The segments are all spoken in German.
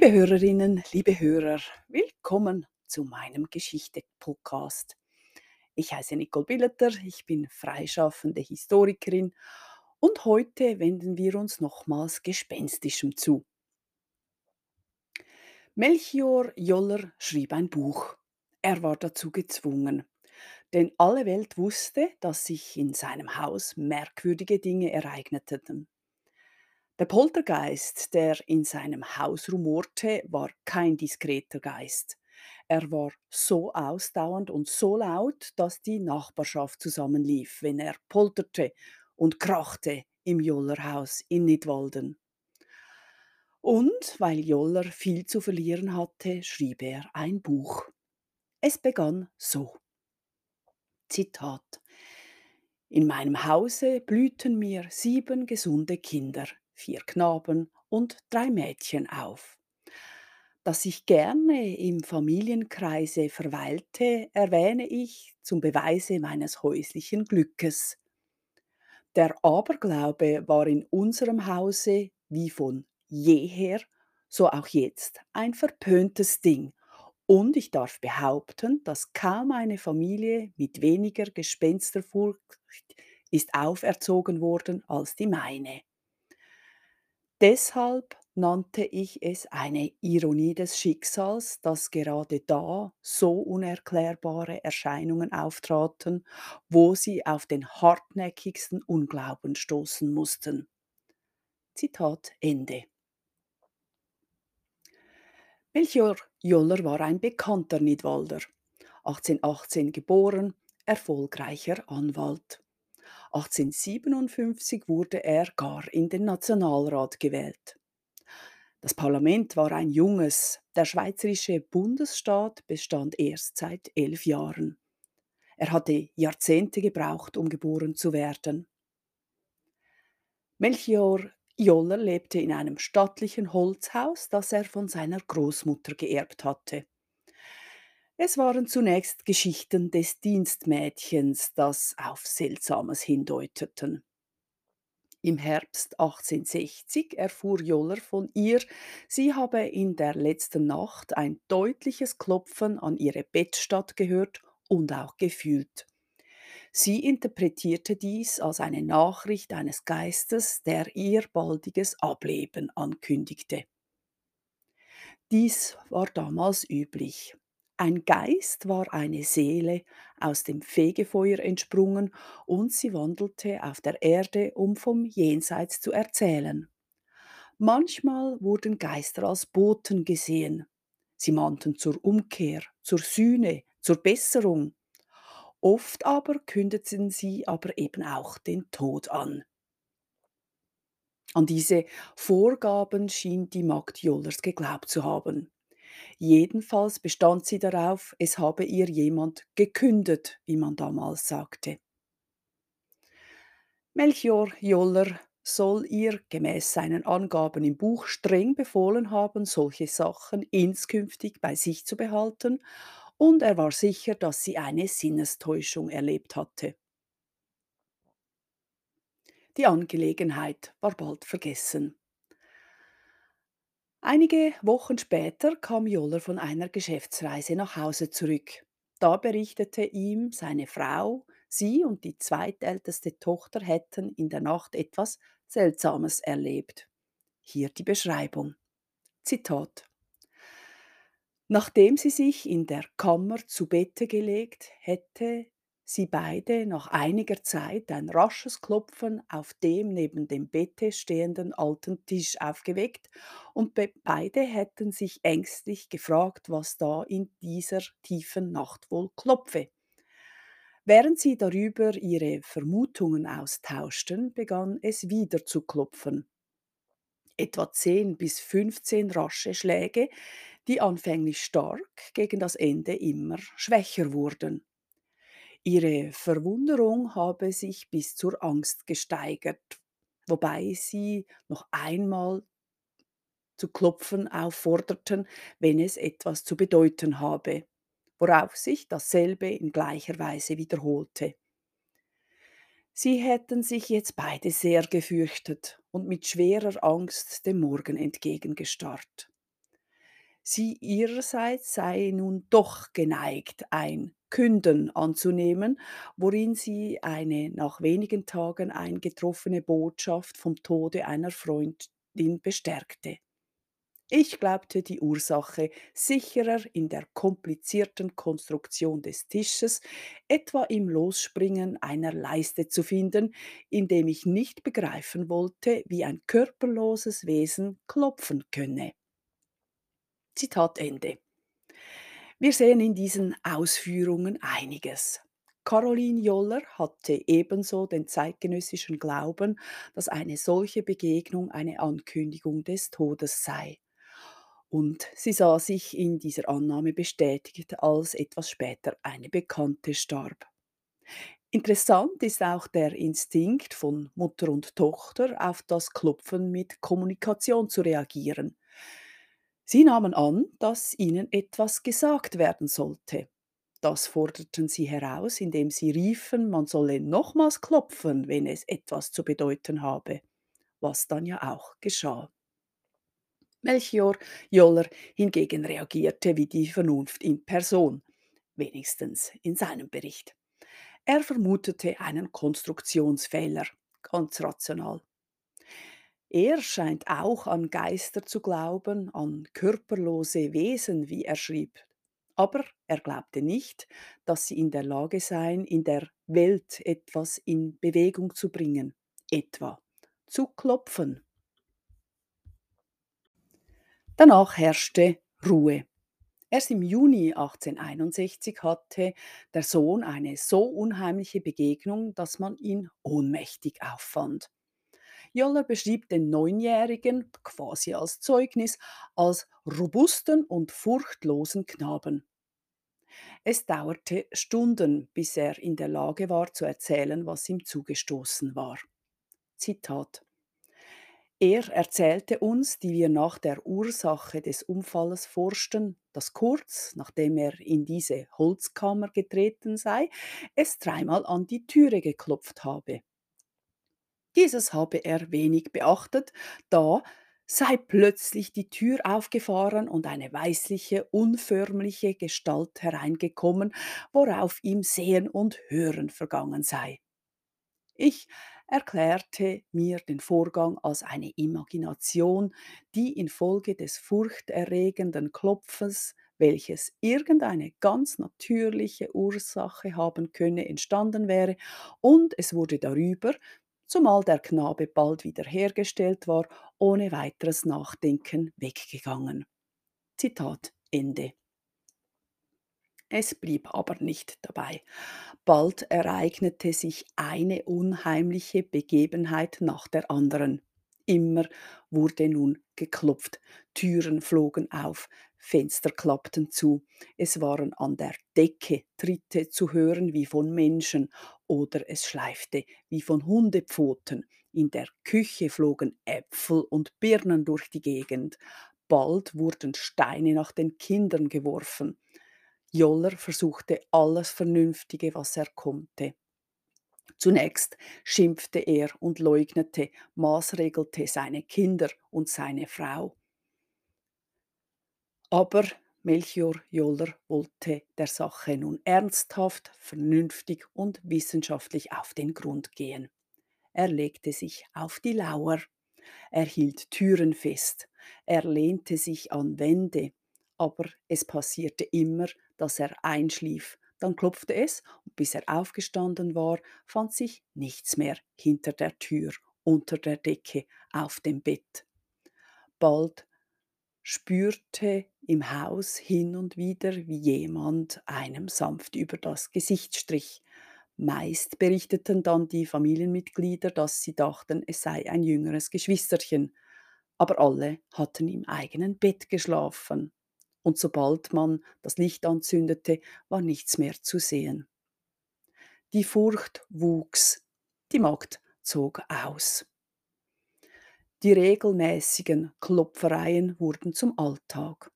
Liebe Hörerinnen, liebe Hörer, willkommen zu meinem Geschichte-Podcast. Ich heiße Nicole Billeter, ich bin freischaffende Historikerin und heute wenden wir uns nochmals Gespenstischem zu. Melchior Joller schrieb ein Buch. Er war dazu gezwungen, denn alle Welt wusste, dass sich in seinem Haus merkwürdige Dinge ereigneten. Der Poltergeist, der in seinem Haus rumorte, war kein diskreter Geist. Er war so ausdauernd und so laut, dass die Nachbarschaft zusammenlief, wenn er polterte und krachte im Jollerhaus in Nidwalden. Und weil Joller viel zu verlieren hatte, schrieb er ein Buch. Es begann so. Zitat. In meinem Hause blühten mir sieben gesunde Kinder, vier Knaben und drei Mädchen auf. Dass ich gerne im Familienkreise verweilte, erwähne ich zum Beweise meines häuslichen Glückes. Der Aberglaube war in unserem Hause wie von jeher, so auch jetzt, ein verpöntes Ding, und ich darf behaupten, dass kaum eine Familie mit weniger Gespensterfurcht ist auferzogen worden als die meine. Deshalb nannte ich es eine Ironie des Schicksals, dass gerade da so unerklärbare Erscheinungen auftraten, wo sie auf den hartnäckigsten Unglauben stoßen mussten. Zitat Ende. Melchior Joller war ein bekannter Nidwalder, 1818 geboren, erfolgreicher Anwalt. 1857 wurde er gar in den Nationalrat gewählt. Das Parlament war ein junges, der schweizerische Bundesstaat bestand erst seit elf Jahren. Er hatte Jahrzehnte gebraucht, um geboren zu werden. Melchior Joller lebte in einem stattlichen Holzhaus, das er von seiner Großmutter geerbt hatte. Es waren zunächst Geschichten des Dienstmädchens, das auf Seltsames hindeuteten. Im Herbst 1860 erfuhr Joller von ihr, sie habe in der letzten Nacht ein deutliches Klopfen an ihre Bettstatt gehört und auch gefühlt. Sie interpretierte dies als eine Nachricht eines Geistes, der ihr baldiges Ableben ankündigte. Dies war damals üblich. Ein Geist war eine Seele aus dem Fegefeuer entsprungen und sie wandelte auf der Erde, um vom Jenseits zu erzählen. Manchmal wurden Geister als Boten gesehen. Sie mahnten zur Umkehr, zur Sühne, zur Besserung. Oft aber kündeten sie aber eben auch den Tod an. An diese Vorgaben schien die Magd Jollers geglaubt zu haben. Jedenfalls bestand sie darauf, es habe ihr jemand gekündet, wie man damals sagte. Melchior Joller soll ihr gemäß seinen Angaben im Buch streng befohlen haben, solche Sachen inskünftig bei sich zu behalten, und er war sicher, dass sie eine Sinnestäuschung erlebt hatte. Die Angelegenheit war bald vergessen. Einige Wochen später kam Joller von einer Geschäftsreise nach Hause zurück. Da berichtete ihm seine Frau, sie und die zweitälteste Tochter hätten in der Nacht etwas Seltsames erlebt. Hier die Beschreibung. Zitat. Nachdem sie sich in der Kammer zu Bette gelegt, hätte sie beide nach einiger Zeit ein rasches Klopfen auf dem neben dem Bette stehenden alten Tisch aufgeweckt und beide hätten sich ängstlich gefragt, was da in dieser tiefen Nacht wohl klopfe. Während sie darüber ihre Vermutungen austauschten, begann es wieder zu klopfen. Etwa 10 bis 15 rasche Schläge, die anfänglich stark, gegen das Ende immer schwächer wurden. Ihre Verwunderung habe sich bis zur Angst gesteigert, wobei sie noch einmal zu klopfen aufforderten, wenn es etwas zu bedeuten habe, worauf sich dasselbe in gleicher Weise wiederholte. Sie hätten sich jetzt beide sehr gefürchtet und mit schwerer Angst dem Morgen entgegengestarrt. Sie ihrerseits sei nun doch geneigt, ein Künden anzunehmen, worin sie eine nach wenigen Tagen eingetroffene Botschaft vom Tode einer Freundin bestärkte. Ich glaubte die Ursache sicherer in der komplizierten Konstruktion des Tisches, etwa im Losspringen einer Leiste zu finden, indem ich nicht begreifen wollte, wie ein körperloses Wesen klopfen könne. Zitat Ende. Wir sehen in diesen Ausführungen einiges. Caroline Joller hatte ebenso den zeitgenössischen Glauben, dass eine solche Begegnung eine Ankündigung des Todes sei. Und sie sah sich in dieser Annahme bestätigt, als etwas später eine Bekannte starb. Interessant ist auch der Instinkt von Mutter und Tochter, auf das Klopfen mit Kommunikation zu reagieren. Sie nahmen an, dass ihnen etwas gesagt werden sollte. Das forderten sie heraus, indem sie riefen, man solle nochmals klopfen, wenn es etwas zu bedeuten habe, was dann ja auch geschah. Melchior Joller hingegen reagierte wie die Vernunft in Person, wenigstens in seinem Bericht. Er vermutete einen Konstruktionsfehler, ganz rational. Er scheint auch an Geister zu glauben, an körperlose Wesen, wie er schrieb. Aber er glaubte nicht, dass sie in der Lage seien, in der Welt etwas in Bewegung zu bringen, etwa zu klopfen. Danach herrschte Ruhe. Erst im Juni 1861 hatte der Sohn eine so unheimliche Begegnung, dass man ihn ohnmächtig auffand. Joller beschrieb den Neunjährigen quasi als Zeugnis als robusten und furchtlosen Knaben. Es dauerte Stunden, bis er in der Lage war zu erzählen, was ihm zugestoßen war. Zitat er erzählte uns, die wir nach der Ursache des Unfalles forschten, dass kurz, nachdem er in diese Holzkammer getreten sei, es dreimal an die Türe geklopft habe. Dieses habe er wenig beachtet, da sei plötzlich die Tür aufgefahren und eine weißliche, unförmliche Gestalt hereingekommen, worauf ihm Sehen und Hören vergangen sei. Ich erklärte mir den Vorgang als eine Imagination, die infolge des furchterregenden Klopfens, welches irgendeine ganz natürliche Ursache haben könne, entstanden wäre, und es wurde darüber, zumal der Knabe bald wiederhergestellt war, ohne weiteres Nachdenken weggegangen. Zitat Ende. Es blieb aber nicht dabei. Bald ereignete sich eine unheimliche Begebenheit nach der anderen. Immer wurde nun geklopft, Türen flogen auf, Fenster klappten zu, es waren an der Decke Tritte zu hören wie von Menschen oder es schleifte wie von Hundepfoten, in der Küche flogen Äpfel und Birnen durch die Gegend, bald wurden Steine nach den Kindern geworfen, Joller versuchte alles Vernünftige, was er konnte. Zunächst schimpfte er und leugnete, maßregelte seine Kinder und seine Frau. Aber Melchior Joller wollte der Sache nun ernsthaft, vernünftig und wissenschaftlich auf den Grund gehen. Er legte sich auf die Lauer, er hielt Türen fest, er lehnte sich an Wände, aber es passierte immer, dass er einschlief. Dann klopfte es, und bis er aufgestanden war, fand sich nichts mehr hinter der Tür, unter der Decke, auf dem Bett. Bald spürte im Haus hin und wieder, wie jemand einem sanft über das Gesicht strich. Meist berichteten dann die Familienmitglieder, dass sie dachten, es sei ein jüngeres Geschwisterchen, aber alle hatten im eigenen Bett geschlafen und sobald man das Licht anzündete, war nichts mehr zu sehen. Die Furcht wuchs, die Magd zog aus. Die regelmäßigen Klopfereien wurden zum Alltag.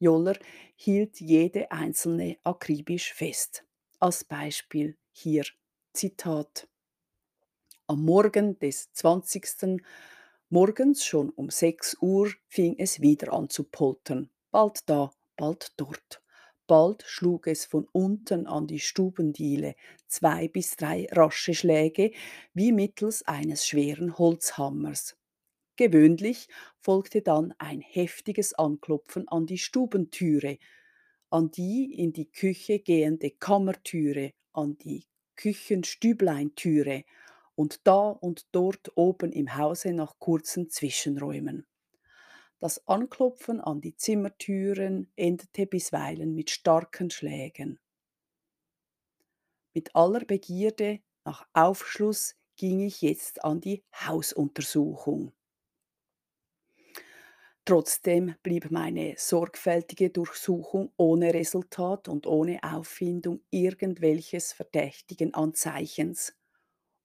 Joller hielt jede einzelne akribisch fest. Als Beispiel hier Zitat. Am Morgen des 20. Morgens schon um 6 Uhr fing es wieder an zu poltern. bald da, bald dort. Bald schlug es von unten an die Stubendiele, zwei bis drei rasche Schläge, wie mittels eines schweren Holzhammers. Gewöhnlich folgte dann ein heftiges Anklopfen an die Stubentüre, an die in die Küche gehende Kammertüre, an die Küchenstübleintüre und da und dort oben im Hause nach kurzen Zwischenräumen. Das Anklopfen an die Zimmertüren endete bisweilen mit starken Schlägen. Mit aller Begierde nach Aufschluss ging ich jetzt an die Hausuntersuchung. Trotzdem blieb meine sorgfältige Durchsuchung ohne Resultat und ohne Auffindung irgendwelches verdächtigen Anzeichens.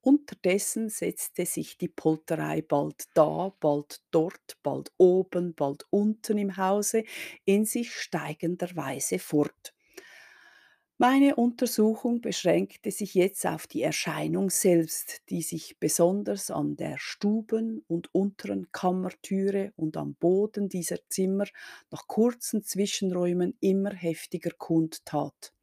Unterdessen setzte sich die Polterei bald da, bald dort, bald oben, bald unten im Hause in sich steigender Weise fort. Meine Untersuchung beschränkte sich jetzt auf die Erscheinung selbst, die sich besonders an der Stuben- und unteren Kammertüre und am Boden dieser Zimmer nach kurzen Zwischenräumen immer heftiger kundtat.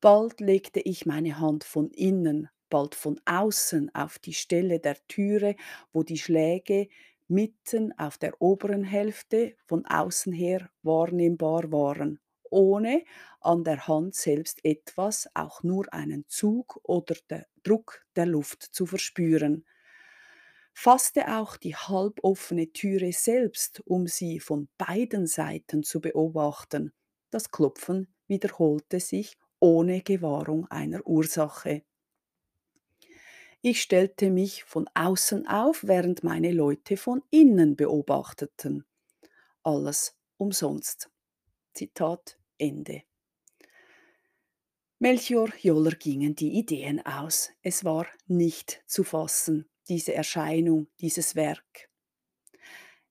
Bald legte ich meine Hand von innen bald von außen auf die Stelle der Türe, wo die Schläge mitten auf der oberen Hälfte von außen her wahrnehmbar waren, ohne an der Hand selbst etwas, auch nur einen Zug oder der Druck der Luft zu verspüren. Fasste auch die halboffene Türe selbst, um sie von beiden Seiten zu beobachten. Das Klopfen wiederholte sich ohne Gewahrung einer Ursache. Ich stellte mich von außen auf, während meine Leute von innen beobachteten. Alles umsonst. Zitat Ende. Melchior Joller gingen die Ideen aus. Es war nicht zu fassen, diese Erscheinung, dieses Werk.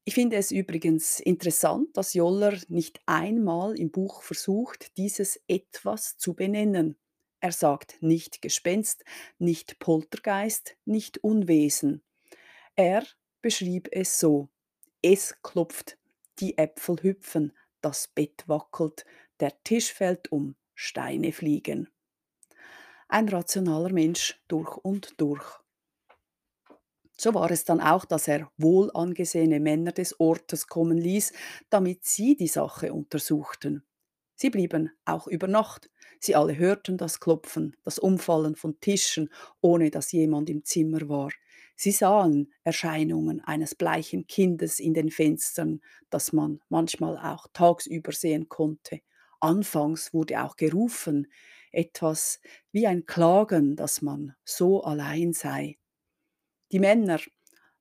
Ich finde es übrigens interessant, dass Joller nicht einmal im Buch versucht, dieses etwas zu benennen. Er sagt nicht Gespenst, nicht Poltergeist, nicht Unwesen. Er beschrieb es so. Es klopft, die Äpfel hüpfen, das Bett wackelt, der Tisch fällt um, Steine fliegen. Ein rationaler Mensch durch und durch. So war es dann auch, dass er wohlangesehene Männer des Ortes kommen ließ, damit sie die Sache untersuchten. Sie blieben auch über Nacht. Sie alle hörten das Klopfen, das Umfallen von Tischen, ohne dass jemand im Zimmer war. Sie sahen Erscheinungen eines bleichen Kindes in den Fenstern, das man manchmal auch tagsüber sehen konnte. Anfangs wurde auch gerufen, etwas wie ein Klagen, dass man so allein sei. Die Männer,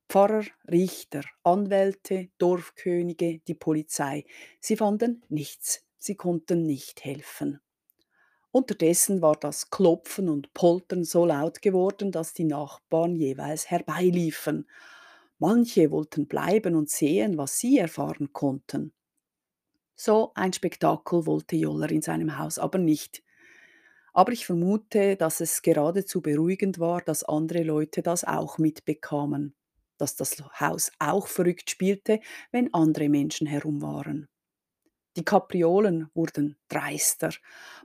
Pfarrer, Richter, Anwälte, Dorfkönige, die Polizei, sie fanden nichts sie konnten nicht helfen. Unterdessen war das Klopfen und Poltern so laut geworden, dass die Nachbarn jeweils herbeiliefen. Manche wollten bleiben und sehen, was sie erfahren konnten. So ein Spektakel wollte Joller in seinem Haus aber nicht. Aber ich vermute, dass es geradezu beruhigend war, dass andere Leute das auch mitbekamen, dass das Haus auch verrückt spielte, wenn andere Menschen herum waren. Die Kapriolen wurden dreister.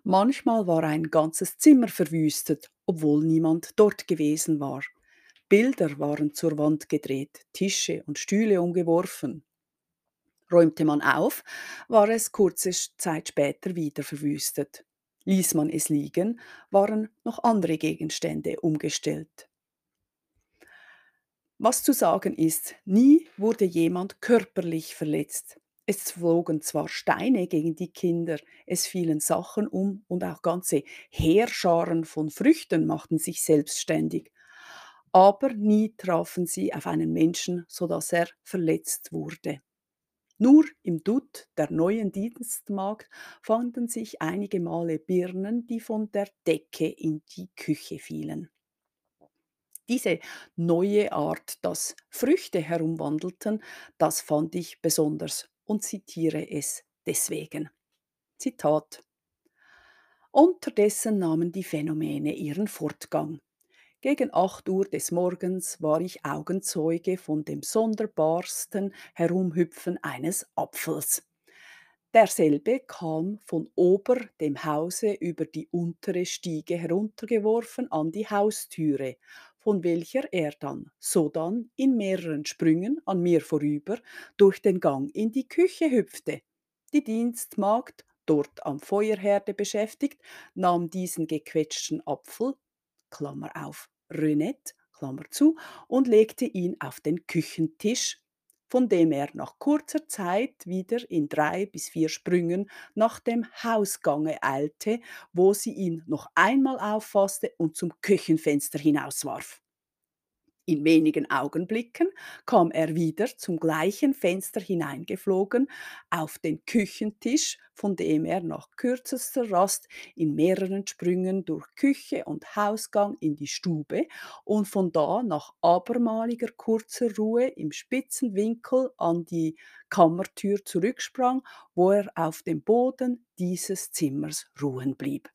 Manchmal war ein ganzes Zimmer verwüstet, obwohl niemand dort gewesen war. Bilder waren zur Wand gedreht, Tische und Stühle umgeworfen. Räumte man auf, war es kurze Zeit später wieder verwüstet. Ließ man es liegen, waren noch andere Gegenstände umgestellt. Was zu sagen ist, nie wurde jemand körperlich verletzt. Es flogen zwar Steine gegen die Kinder, es fielen Sachen um und auch ganze Heerscharen von Früchten machten sich selbstständig, aber nie trafen sie auf einen Menschen, so dass er verletzt wurde. Nur im Dutt der neuen Dienstmagd fanden sich einige Male Birnen, die von der Decke in die Küche fielen. Diese neue Art, dass Früchte herumwandelten, das fand ich besonders und zitiere es deswegen. Zitat Unterdessen nahmen die Phänomene ihren Fortgang. Gegen acht Uhr des Morgens war ich Augenzeuge von dem sonderbarsten Herumhüpfen eines Apfels. Derselbe kam von ober dem Hause über die untere Stiege heruntergeworfen an die Haustüre, von welcher er dann sodann in mehreren Sprüngen an mir vorüber durch den Gang in die Küche hüpfte. Die Dienstmagd, dort am Feuerherde beschäftigt, nahm diesen gequetschten Apfel, Klammer auf, Renette, Klammer zu, und legte ihn auf den Küchentisch, von dem er nach kurzer Zeit wieder in drei bis vier Sprüngen nach dem Hausgange eilte, wo sie ihn noch einmal auffasste und zum Küchenfenster hinauswarf. In wenigen Augenblicken kam er wieder zum gleichen Fenster hineingeflogen auf den Küchentisch, von dem er nach kürzester Rast in mehreren Sprüngen durch Küche und Hausgang in die Stube und von da nach abermaliger kurzer Ruhe im spitzen Winkel an die Kammertür zurücksprang, wo er auf dem Boden dieses Zimmers ruhen blieb.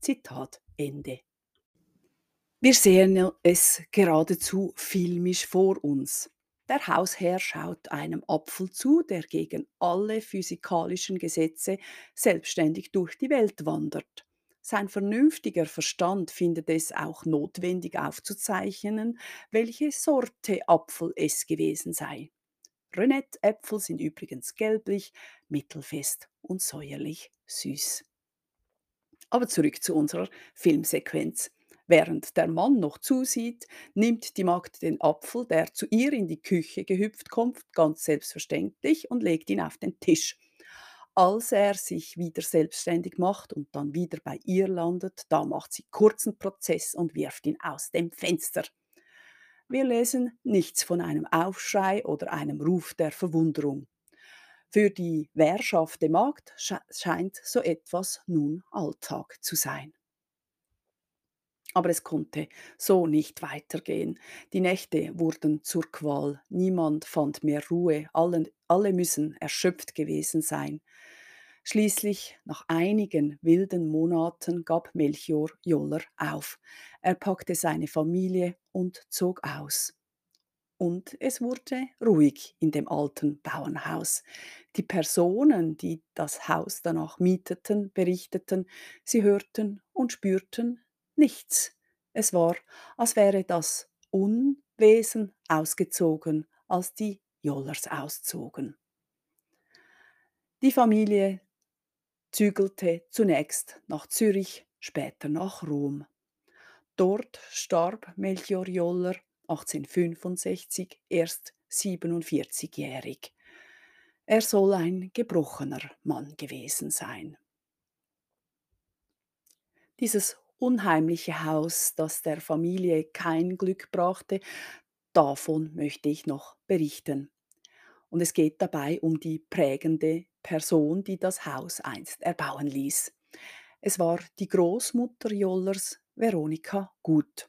Zitat Ende. Wir sehen es geradezu filmisch vor uns. Der Hausherr schaut einem Apfel zu, der gegen alle physikalischen Gesetze selbstständig durch die Welt wandert. Sein vernünftiger Verstand findet es auch notwendig aufzuzeichnen, welche Sorte Apfel es gewesen sei. Renette-Äpfel sind übrigens gelblich, mittelfest und säuerlich süß. Aber zurück zu unserer Filmsequenz. Während der Mann noch zusieht, nimmt die Magd den Apfel, der zu ihr in die Küche gehüpft kommt, ganz selbstverständlich und legt ihn auf den Tisch. Als er sich wieder selbstständig macht und dann wieder bei ihr landet, da macht sie kurzen Prozess und wirft ihn aus dem Fenster. Wir lesen nichts von einem Aufschrei oder einem Ruf der Verwunderung. Für die wehrschafte Magd scheint so etwas nun Alltag zu sein. Aber es konnte so nicht weitergehen. Die Nächte wurden zur Qual. Niemand fand mehr Ruhe. Alle, alle müssen erschöpft gewesen sein. Schließlich, nach einigen wilden Monaten, gab Melchior Joller auf. Er packte seine Familie und zog aus. Und es wurde ruhig in dem alten Bauernhaus. Die Personen, die das Haus danach mieteten, berichteten, sie hörten und spürten nichts. Es war, als wäre das Unwesen ausgezogen, als die Jollers auszogen. Die Familie zügelte zunächst nach Zürich, später nach Rom. Dort starb Melchior Joller 1865 erst 47-jährig. Er soll ein gebrochener Mann gewesen sein. Dieses unheimliche Haus, das der Familie kein Glück brachte, davon möchte ich noch berichten. Und es geht dabei um die prägende Person, die das Haus einst erbauen ließ. Es war die Großmutter Jollers, Veronika Gut.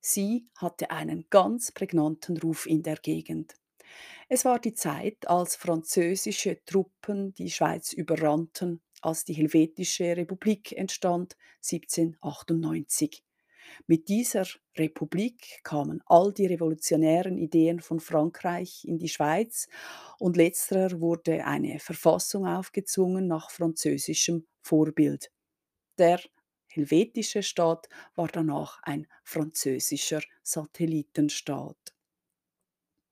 Sie hatte einen ganz prägnanten Ruf in der Gegend. Es war die Zeit, als französische Truppen die Schweiz überrannten als die Helvetische Republik entstand 1798. Mit dieser Republik kamen all die revolutionären Ideen von Frankreich in die Schweiz und letzterer wurde eine Verfassung aufgezwungen nach französischem Vorbild. Der helvetische Staat war danach ein französischer Satellitenstaat.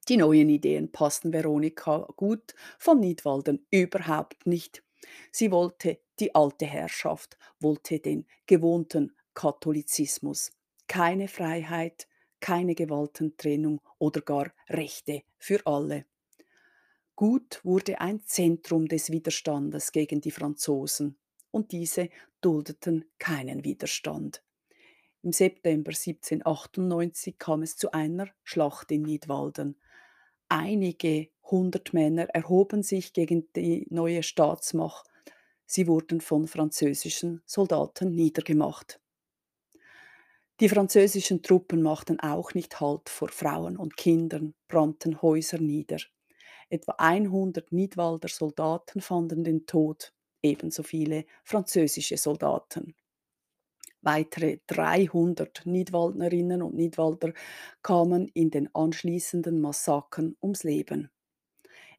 Die neuen Ideen passten Veronika gut von Nidwalden überhaupt nicht. Sie wollte die alte Herrschaft, wollte den gewohnten Katholizismus, keine Freiheit, keine Gewaltentrennung oder gar Rechte für alle. Gut wurde ein Zentrum des Widerstandes gegen die Franzosen und diese duldeten keinen Widerstand. Im September 1798 kam es zu einer Schlacht in Nidwalden. Einige hundert Männer erhoben sich gegen die neue Staatsmacht. Sie wurden von französischen Soldaten niedergemacht. Die französischen Truppen machten auch nicht Halt vor Frauen und Kindern, brannten Häuser nieder. Etwa 100 Nidwalder Soldaten fanden den Tod, ebenso viele französische Soldaten. Weitere 300 Nidwaldnerinnen und Nidwalder kamen in den anschließenden Massakern ums Leben.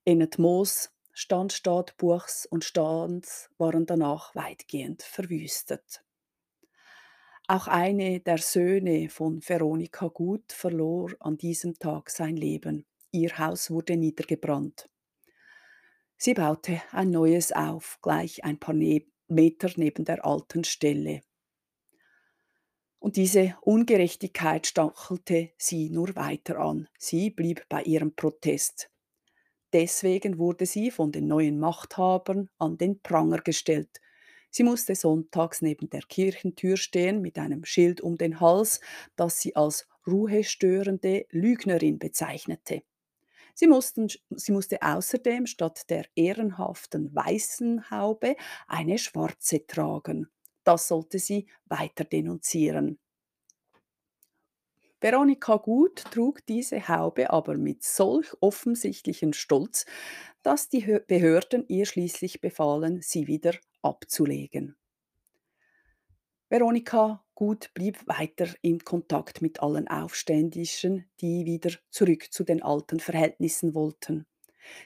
Ennet Moos Standstadtbuchs und Stans waren danach weitgehend verwüstet. Auch eine der Söhne von Veronika Gut verlor an diesem Tag sein Leben. Ihr Haus wurde niedergebrannt. Sie baute ein neues auf, gleich ein paar ne Meter neben der alten Stelle. Und diese Ungerechtigkeit stachelte sie nur weiter an. Sie blieb bei ihrem Protest. Deswegen wurde sie von den neuen Machthabern an den Pranger gestellt. Sie musste sonntags neben der Kirchentür stehen mit einem Schild um den Hals, das sie als ruhestörende Lügnerin bezeichnete. Sie, mussten, sie musste außerdem statt der ehrenhaften weißen Haube eine schwarze tragen. Das sollte sie weiter denunzieren. Veronika Gut trug diese Haube aber mit solch offensichtlichem Stolz, dass die Behörden ihr schließlich befahlen, sie wieder abzulegen. Veronika Gut blieb weiter in Kontakt mit allen Aufständischen, die wieder zurück zu den alten Verhältnissen wollten.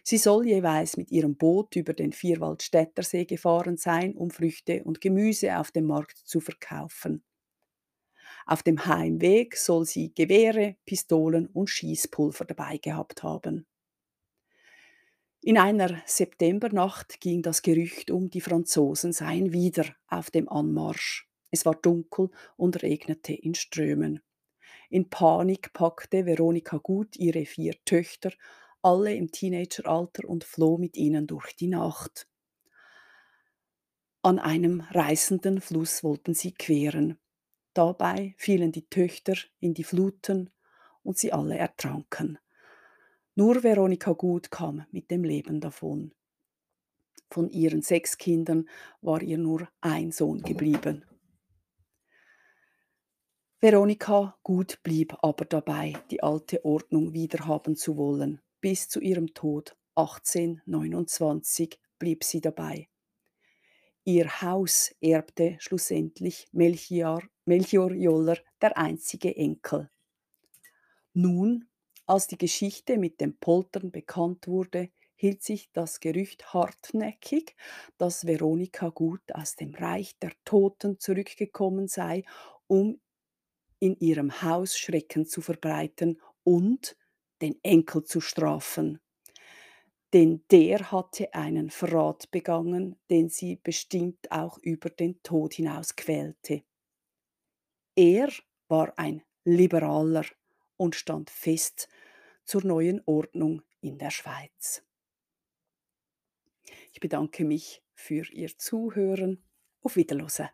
Sie soll jeweils mit ihrem Boot über den Vierwaldstättersee gefahren sein, um Früchte und Gemüse auf dem Markt zu verkaufen. Auf dem Heimweg soll sie Gewehre, Pistolen und Schießpulver dabei gehabt haben. In einer Septembernacht ging das Gerücht um, die Franzosen seien wieder auf dem Anmarsch. Es war dunkel und regnete in Strömen. In Panik packte Veronika Gut ihre vier Töchter, alle im Teenageralter, und floh mit ihnen durch die Nacht. An einem reißenden Fluss wollten sie queren. Dabei fielen die Töchter in die Fluten und sie alle ertranken. Nur Veronika Gut kam mit dem Leben davon. Von ihren sechs Kindern war ihr nur ein Sohn geblieben. Veronika Gut blieb aber dabei, die alte Ordnung wiederhaben zu wollen. Bis zu ihrem Tod 1829 blieb sie dabei. Ihr Haus erbte schlussendlich Melchior, Melchior Joller, der einzige Enkel. Nun, als die Geschichte mit dem Poltern bekannt wurde, hielt sich das Gerücht hartnäckig, dass Veronika Gut aus dem Reich der Toten zurückgekommen sei, um in ihrem Haus Schrecken zu verbreiten und den Enkel zu strafen denn der hatte einen Verrat begangen, den sie bestimmt auch über den Tod hinaus quälte. Er war ein Liberaler und stand fest zur neuen Ordnung in der Schweiz. Ich bedanke mich für Ihr Zuhören. Auf Wiederhören.